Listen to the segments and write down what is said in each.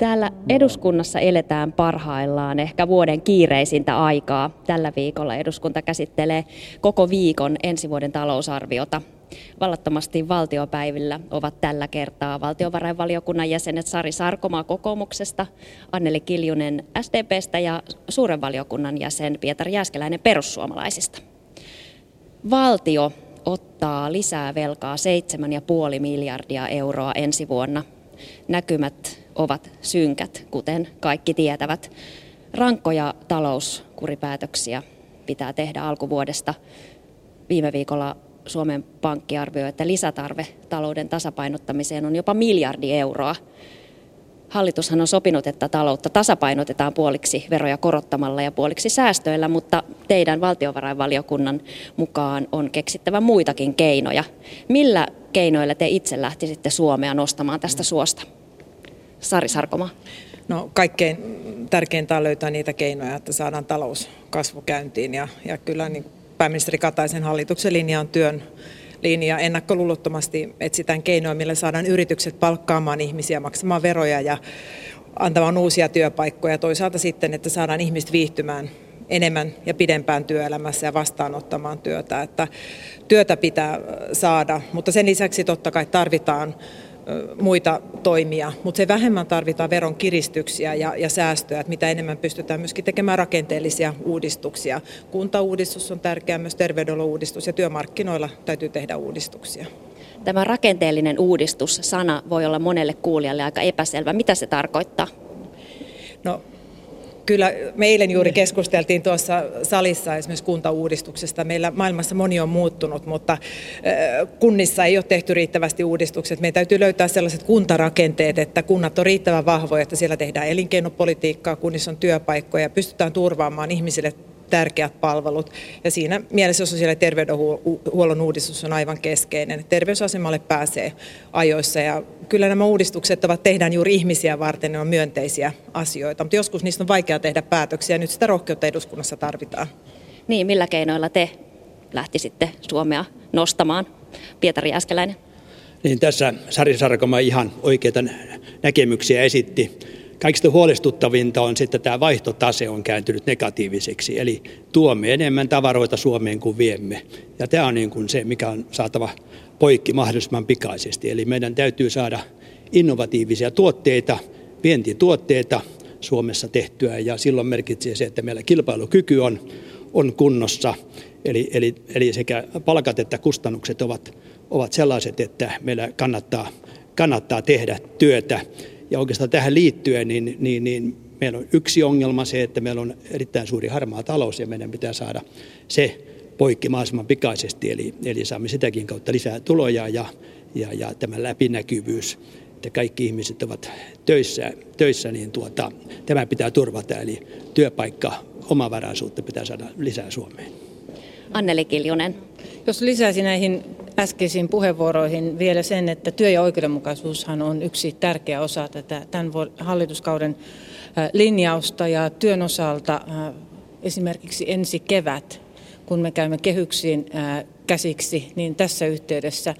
Täällä eduskunnassa eletään parhaillaan ehkä vuoden kiireisintä aikaa. Tällä viikolla eduskunta käsittelee koko viikon ensi vuoden talousarviota. Vallattomasti valtiopäivillä ovat tällä kertaa valtiovarainvaliokunnan jäsenet Sari Sarkomaa kokoomuksesta, Anneli Kiljunen SDPstä ja suuren valiokunnan jäsen Pietari Jääskeläinen perussuomalaisista. Valtio ottaa lisää velkaa 7,5 miljardia euroa ensi vuonna. Näkymät ovat synkät, kuten kaikki tietävät. Rankkoja talouskuripäätöksiä pitää tehdä alkuvuodesta. Viime viikolla Suomen Pankki arvioi, että lisätarve talouden tasapainottamiseen on jopa miljardi euroa. Hallitushan on sopinut, että taloutta tasapainotetaan puoliksi veroja korottamalla ja puoliksi säästöillä, mutta teidän valtiovarainvaliokunnan mukaan on keksittävä muitakin keinoja. Millä keinoilla te itse lähtisitte Suomea nostamaan tästä suosta? Sari Sarkoma. No kaikkein tärkeintä on löytää niitä keinoja, että saadaan talouskasvu käyntiin ja, ja kyllä niin pääministeri Kataisen hallituksen linja on työn linja. Ennakkoluulottomasti etsitään keinoja, millä saadaan yritykset palkkaamaan ihmisiä, maksamaan veroja ja antamaan uusia työpaikkoja. Toisaalta sitten, että saadaan ihmiset viihtymään enemmän ja pidempään työelämässä ja vastaanottamaan työtä. Että työtä pitää saada, mutta sen lisäksi totta kai tarvitaan muita toimia, mutta se vähemmän tarvitaan veron kiristyksiä ja, ja säästöjä, että mitä enemmän pystytään myöskin tekemään rakenteellisia uudistuksia. Kuntauudistus on tärkeä, myös terveydenhuollon uudistus ja työmarkkinoilla täytyy tehdä uudistuksia. Tämä rakenteellinen uudistus-sana voi olla monelle kuulijalle aika epäselvä. Mitä se tarkoittaa? No Kyllä me eilen juuri keskusteltiin tuossa salissa esimerkiksi kuntauudistuksesta. Meillä maailmassa moni on muuttunut, mutta kunnissa ei ole tehty riittävästi uudistukset. Meidän täytyy löytää sellaiset kuntarakenteet, että kunnat on riittävän vahvoja, että siellä tehdään elinkeinopolitiikkaa, kunnissa on työpaikkoja ja pystytään turvaamaan ihmisille tärkeät palvelut. Ja siinä mielessä sosiaali- ja terveydenhuollon uudistus on aivan keskeinen. Terveysasemalle pääsee ajoissa ja kyllä nämä uudistukset ovat, tehdään juuri ihmisiä varten, ne on myönteisiä asioita. Mutta joskus niistä on vaikea tehdä päätöksiä ja nyt sitä rohkeutta eduskunnassa tarvitaan. Niin, millä keinoilla te lähtisitte Suomea nostamaan? Pietari Äskeläinen. Niin tässä Sari Sarkoma ihan oikeita näkemyksiä esitti Kaikista huolestuttavinta on sitten, että tämä vaihtotase on kääntynyt negatiiviseksi, eli tuomme enemmän tavaroita Suomeen kuin viemme. Ja tämä on niin kuin se, mikä on saatava poikki mahdollisimman pikaisesti. Eli meidän täytyy saada innovatiivisia tuotteita, vientituotteita Suomessa tehtyä, ja silloin merkitsee se, että meillä kilpailukyky on, on kunnossa, eli, eli, eli sekä palkat että kustannukset ovat, ovat sellaiset, että meillä kannattaa, kannattaa tehdä työtä. Ja oikeastaan tähän liittyen, niin, niin, niin meillä on yksi ongelma se, että meillä on erittäin suuri harmaa talous ja meidän pitää saada se poikki mahdollisimman pikaisesti, eli, eli saamme sitäkin kautta lisää tuloja ja, ja, ja tämä läpinäkyvyys, että kaikki ihmiset ovat töissä, töissä niin tuota, tämä pitää turvata, eli työpaikka, omavaraisuutta pitää saada lisää Suomeen. Anneli Kiljunen. Jos lisäisin näihin äskeisiin puheenvuoroihin vielä sen, että työ- ja oikeudenmukaisuushan on yksi tärkeä osa tätä tämän hallituskauden linjausta. Ja työn osalta esimerkiksi ensi kevät, kun me käymme kehyksiin käsiksi, niin tässä yhteydessä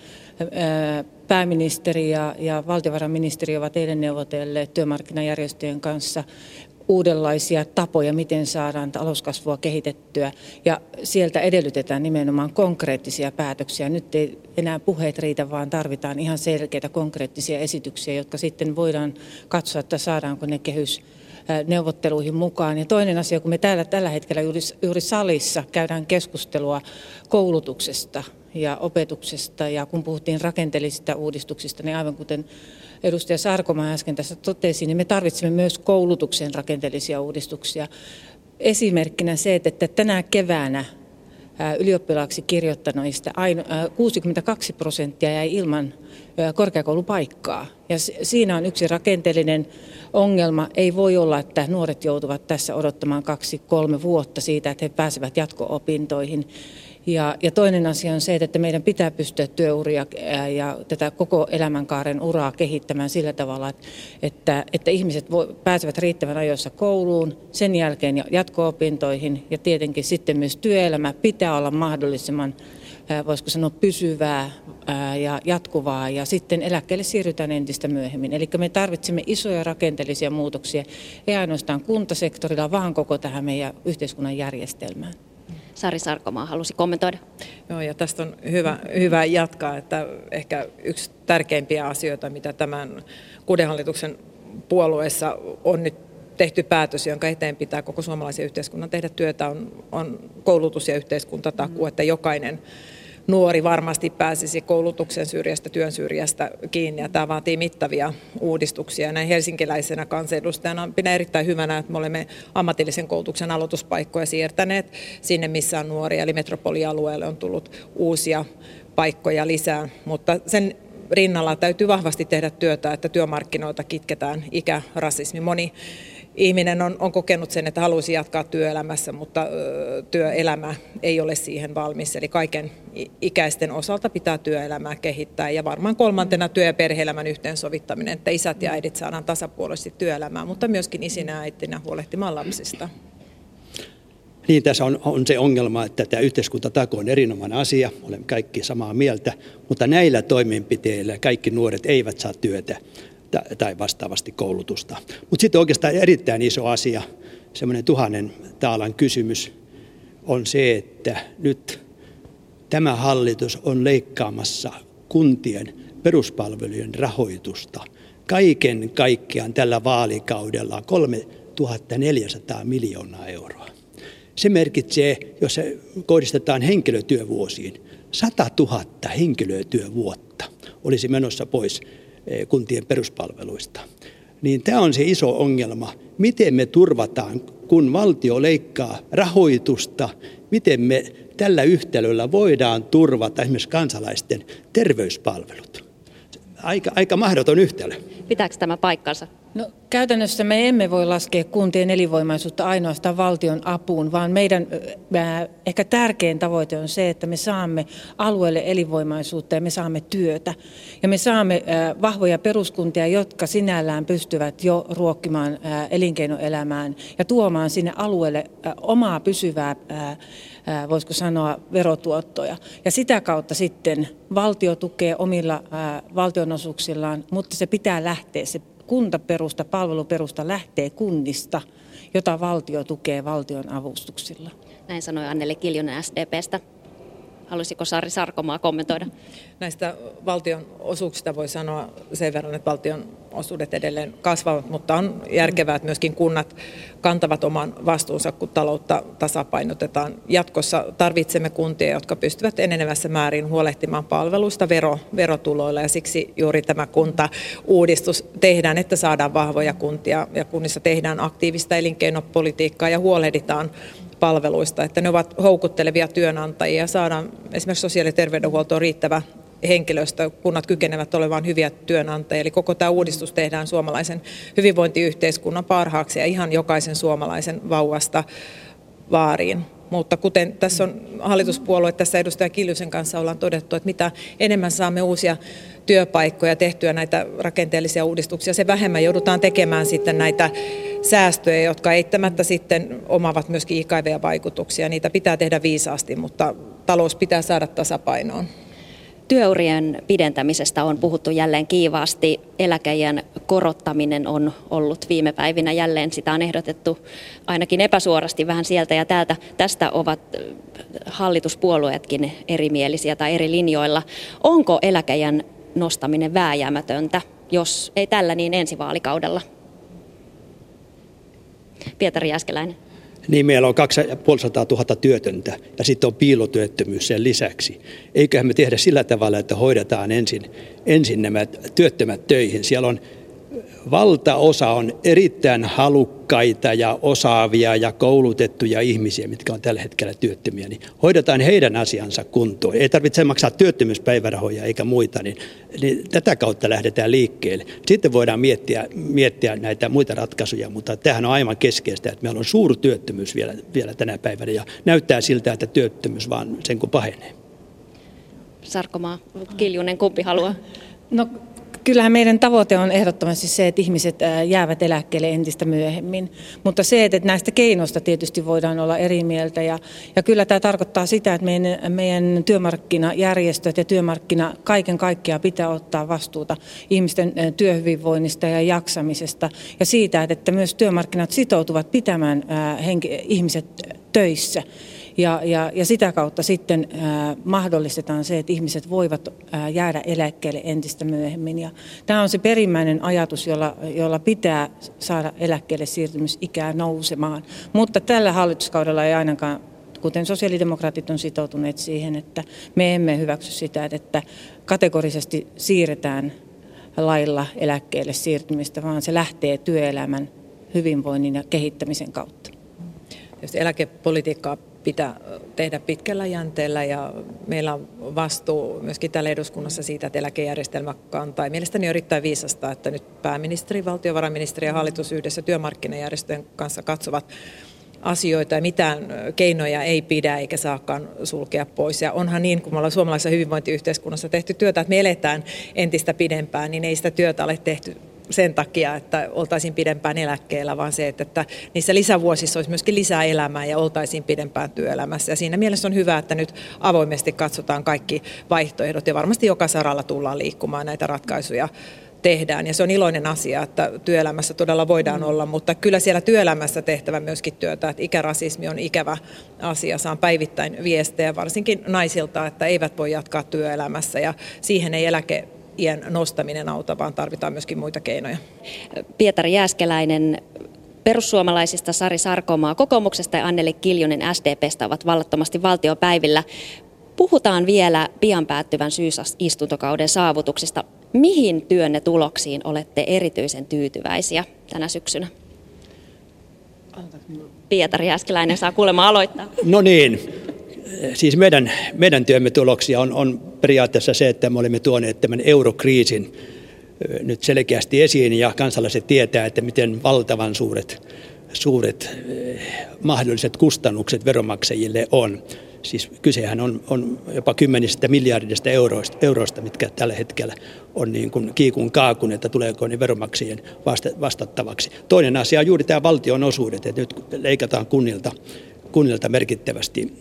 pääministeri ja, ja valtiovarainministeri ovat eilen neuvotelleet työmarkkinajärjestöjen kanssa uudenlaisia tapoja, miten saadaan talouskasvua kehitettyä. Ja sieltä edellytetään nimenomaan konkreettisia päätöksiä. Nyt ei enää puheet riitä, vaan tarvitaan ihan selkeitä konkreettisia esityksiä, jotka sitten voidaan katsoa, että saadaanko ne kehys neuvotteluihin mukaan. Ja toinen asia, kun me täällä tällä hetkellä juuri, juuri salissa käydään keskustelua koulutuksesta ja opetuksesta, ja kun puhuttiin rakenteellisista uudistuksista, niin aivan kuten edustaja Sarkoma äsken tässä totesi, niin me tarvitsemme myös koulutuksen rakenteellisia uudistuksia. Esimerkkinä se, että tänä keväänä ylioppilaaksi kirjoittaneista 62 prosenttia jäi ilman korkeakoulupaikkaa. Ja siinä on yksi rakenteellinen ongelma. Ei voi olla, että nuoret joutuvat tässä odottamaan kaksi-kolme vuotta siitä, että he pääsevät jatko-opintoihin. Ja, ja toinen asia on se, että meidän pitää pystyä työuria ja tätä koko elämänkaaren uraa kehittämään sillä tavalla, että, että ihmiset vo, pääsevät riittävän ajoissa kouluun, sen jälkeen jatko-opintoihin ja tietenkin sitten myös työelämä pitää olla mahdollisimman voisiko sanoa pysyvää ja jatkuvaa ja sitten eläkkeelle siirrytään entistä myöhemmin. Eli me tarvitsemme isoja rakenteellisia muutoksia, ei ainoastaan kuntasektorilla, vaan koko tähän meidän yhteiskunnan järjestelmään. Sari Sarkomaa halusi kommentoida. Joo, ja tästä on hyvä, hyvä jatkaa, että ehkä yksi tärkeimpiä asioita, mitä tämän kuuden hallituksen puolueessa on nyt tehty päätös, jonka eteen pitää koko suomalaisen yhteiskunnan tehdä työtä, on, on koulutus- ja yhteiskuntatakuu, että jokainen nuori varmasti pääsisi koulutuksen syrjästä, työn syrjästä kiinni. Ja tämä vaatii mittavia uudistuksia. Näin helsinkiläisenä kansanedustajana pidän erittäin hyvänä, että me olemme ammatillisen koulutuksen aloituspaikkoja siirtäneet sinne, missä on nuoria. Eli metropolialueelle on tullut uusia paikkoja lisää, mutta sen rinnalla täytyy vahvasti tehdä työtä, että työmarkkinoilta kitketään ikärasismi. Moni ihminen on, on kokenut sen, että haluaisi jatkaa työelämässä, mutta ö, työelämä ei ole siihen valmis. Eli kaiken ikäisten osalta pitää työelämää kehittää. Ja varmaan kolmantena työ- ja perheelämän yhteensovittaminen, että isät ja äidit saadaan tasapuolisesti työelämään, mutta myöskin isinä ja äitinä huolehtimaan lapsista. Niin, tässä on, on se ongelma, että tämä yhteiskuntatako on erinomainen asia, olemme kaikki samaa mieltä, mutta näillä toimenpiteillä kaikki nuoret eivät saa työtä tai vastaavasti koulutusta. Mutta sitten oikeastaan erittäin iso asia, semmoinen tuhannen taalan kysymys, on se, että nyt tämä hallitus on leikkaamassa kuntien peruspalvelujen rahoitusta kaiken kaikkiaan tällä vaalikaudella 3400 miljoonaa euroa. Se merkitsee, jos se kohdistetaan henkilötyövuosiin, 100 000 henkilötyövuotta olisi menossa pois kuntien peruspalveluista. Niin tämä on se iso ongelma. Miten me turvataan, kun valtio leikkaa rahoitusta, miten me tällä yhtälöllä voidaan turvata esimerkiksi kansalaisten terveyspalvelut. Aika, aika mahdoton yhtälö. Pitääkö tämä paikkansa? No, käytännössä me emme voi laskea kuntien elinvoimaisuutta ainoastaan valtion apuun, vaan meidän äh, ehkä tärkein tavoite on se, että me saamme alueelle elinvoimaisuutta ja me saamme työtä. Ja me saamme äh, vahvoja peruskuntia, jotka sinällään pystyvät jo ruokkimaan äh, elinkeinoelämään ja tuomaan sinne alueelle äh, omaa pysyvää, äh, voisiko sanoa, verotuottoja. Ja sitä kautta sitten valtio tukee omilla äh, valtionosuuksillaan, mutta se pitää lähteä, se kuntaperusta, palveluperusta lähtee kunnista, jota valtio tukee valtion avustuksilla. Näin sanoi Anneli Kiljunen SDPstä. Haluaisiko Sari Sarkomaa kommentoida? Näistä valtion osuuksista voi sanoa sen verran, että valtion osuudet edelleen kasvavat, mutta on järkevää, että myöskin kunnat kantavat oman vastuunsa, kun taloutta tasapainotetaan. Jatkossa tarvitsemme kuntia, jotka pystyvät enenevässä määrin huolehtimaan palveluista vero, verotuloilla ja siksi juuri tämä kunta-uudistus tehdään, että saadaan vahvoja kuntia ja kunnissa tehdään aktiivista elinkeinopolitiikkaa ja huolehditaan palveluista, että ne ovat houkuttelevia työnantajia saadaan esimerkiksi sosiaali- ja terveydenhuoltoon riittävä henkilöstö, kunnat kykenevät olemaan hyviä työnantajia. Eli koko tämä uudistus tehdään suomalaisen hyvinvointiyhteiskunnan parhaaksi ja ihan jokaisen suomalaisen vauvasta vaariin. Mutta kuten tässä on hallituspuolue, tässä edustaja Kiljusen kanssa ollaan todettu, että mitä enemmän saamme uusia työpaikkoja tehtyä näitä rakenteellisia uudistuksia, se vähemmän joudutaan tekemään sitten näitä säästöjä, jotka eittämättä sitten omavat myöskin ikäviä vaikutuksia. Niitä pitää tehdä viisaasti, mutta talous pitää saada tasapainoon. Työurien pidentämisestä on puhuttu jälleen kiivaasti. Eläkeijän korottaminen on ollut viime päivinä jälleen. Sitä on ehdotettu ainakin epäsuorasti vähän sieltä ja täältä. Tästä ovat hallituspuolueetkin erimielisiä tai eri linjoilla. Onko eläkeijän nostaminen vääjäämätöntä, jos ei tällä niin ensi vaalikaudella? Pietari Jäskeläinen. Niin meillä on 250 000 työtöntä ja sitten on piilotyöttömyys sen lisäksi. Eiköhän me tehdä sillä tavalla, että hoidetaan ensin, ensin nämä työttömät töihin. Siellä on valtaosa on erittäin halukkaita ja osaavia ja koulutettuja ihmisiä, mitkä on tällä hetkellä työttömiä, niin hoidetaan heidän asiansa kuntoon. Ei tarvitse maksaa työttömyyspäivärahoja eikä muita, niin, niin tätä kautta lähdetään liikkeelle. Sitten voidaan miettiä, miettiä näitä muita ratkaisuja, mutta tähän on aivan keskeistä, että meillä on suuri työttömyys vielä, vielä tänä päivänä ja näyttää siltä, että työttömyys vaan sen kun pahenee. Sarkomaa, Kiljunen, kumpi haluaa? No kyllähän meidän tavoite on ehdottomasti se, että ihmiset jäävät eläkkeelle entistä myöhemmin. Mutta se, että näistä keinoista tietysti voidaan olla eri mieltä. Ja, ja kyllä tämä tarkoittaa sitä, että meidän, meidän työmarkkinajärjestöt ja työmarkkina kaiken kaikkiaan pitää ottaa vastuuta ihmisten työhyvinvoinnista ja jaksamisesta. Ja siitä, että myös työmarkkinat sitoutuvat pitämään henki, ihmiset töissä. Ja, ja, ja sitä kautta sitten ää, mahdollistetaan se, että ihmiset voivat ää, jäädä eläkkeelle entistä myöhemmin. Ja tämä on se perimmäinen ajatus, jolla, jolla pitää saada eläkkeelle siirtymisikää nousemaan. Mutta tällä hallituskaudella ei ainakaan kuten sosiaalidemokraatit on sitoutuneet siihen, että me emme hyväksy sitä, että kategorisesti siirretään lailla eläkkeelle siirtymistä, vaan se lähtee työelämän hyvinvoinnin ja kehittämisen kautta. Jos eläkepolitiikkaa pitää tehdä pitkällä jänteellä ja meillä on vastuu myöskin täällä eduskunnassa siitä, että eläkejärjestelmä kantaa. Ja mielestäni on erittäin viisasta, että nyt pääministeri, valtiovarainministeri ja hallitus yhdessä työmarkkinajärjestöjen kanssa katsovat asioita ja mitään keinoja ei pidä eikä saakaan sulkea pois. Ja onhan niin, kun me ollaan suomalaisessa hyvinvointiyhteiskunnassa tehty työtä, että me eletään entistä pidempään, niin ei sitä työtä ole tehty sen takia, että oltaisiin pidempään eläkkeellä, vaan se, että, että niissä lisävuosissa olisi myöskin lisää elämää ja oltaisiin pidempään työelämässä. Ja siinä mielessä on hyvä, että nyt avoimesti katsotaan kaikki vaihtoehdot ja varmasti joka saralla tullaan liikkumaan näitä ratkaisuja tehdään. Ja se on iloinen asia, että työelämässä todella voidaan olla, mutta kyllä siellä työelämässä tehtävä myöskin työtä, että ikärasismi on ikävä asia. Saan päivittäin viestejä varsinkin naisilta, että eivät voi jatkaa työelämässä ja siihen ei eläke iän nostaminen auta, vaan tarvitaan myöskin muita keinoja. Pietari Jääskeläinen, perussuomalaisista Sari Sarkomaa, kokoomuksesta ja Anneli Kiljunen SDPstä ovat vallattomasti valtiopäivillä. Puhutaan vielä pian päättyvän syysistuntokauden saavutuksista. Mihin työnne tuloksiin olette erityisen tyytyväisiä tänä syksynä? Pietari Jääskeläinen saa kuulemma aloittaa. No niin, siis meidän, meidän työmme tuloksia on, on periaatteessa se, että me olemme tuoneet tämän eurokriisin nyt selkeästi esiin ja kansalaiset tietää, että miten valtavan suuret, suuret mahdolliset kustannukset veronmaksajille on. Siis kysehän on, on jopa kymmenistä miljardista euroista, euroista, mitkä tällä hetkellä on niin kuin kiikun kaakun, että tuleeko ne veronmaksajien vastattavaksi. Toinen asia on juuri tämä valtion osuudet, että nyt leikataan kunnilta kunnilta merkittävästi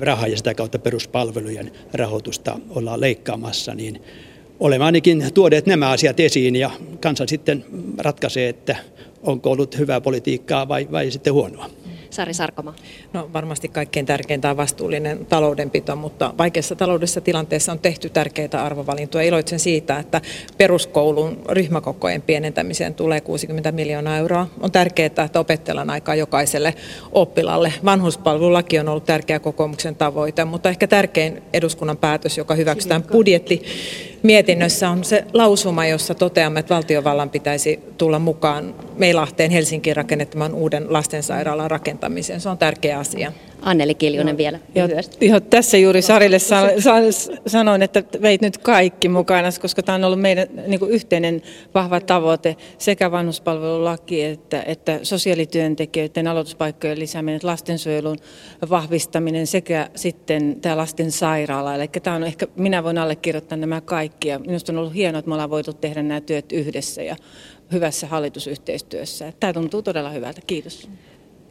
rahaa ja sitä kautta peruspalvelujen rahoitusta ollaan leikkaamassa, niin olemme ainakin tuoneet nämä asiat esiin ja kansa sitten ratkaisee, että onko ollut hyvää politiikkaa vai, vai sitten huonoa. Sari Sarkoma? No varmasti kaikkein tärkeintä on vastuullinen taloudenpito, mutta vaikeassa taloudessa tilanteessa on tehty tärkeitä arvovalintoja. Iloitsen siitä, että peruskoulun ryhmäkokojen pienentämiseen tulee 60 miljoonaa euroa. On tärkeää, että opettajan aikaa jokaiselle oppilalle. Vanhuspalvelulaki on ollut tärkeä kokoomuksen tavoite, mutta ehkä tärkein eduskunnan päätös, joka hyväksytään budjetti mietinnössä on se lausuma, jossa toteamme, että valtiovallan pitäisi tulla mukaan Meilahteen Helsinkiin rakennettaman uuden lastensairaalan rakentamiseen. Se on tärkeä asia. Anneli Kiljunen no, vielä Jo, tässä juuri Sarille sa, sa, sanoin, että veit nyt kaikki mukana, koska tämä on ollut meidän niin kuin yhteinen vahva tavoite sekä vanhuspalvelulaki että, että sosiaalityöntekijöiden aloituspaikkojen lisääminen, lastensuojelun vahvistaminen sekä sitten tämä lastensairaala. Eli tämä on ehkä, minä voin allekirjoittaa nämä kaikki ja minusta on ollut hienoa, että me ollaan voitu tehdä nämä työt yhdessä ja hyvässä hallitusyhteistyössä. Tämä tuntuu todella hyvältä. Kiitos.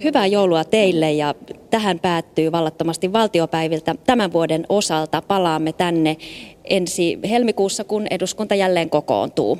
Hyvää joulua teille ja tähän päättyy vallattomasti valtiopäiviltä tämän vuoden osalta. Palaamme tänne ensi helmikuussa, kun eduskunta jälleen kokoontuu.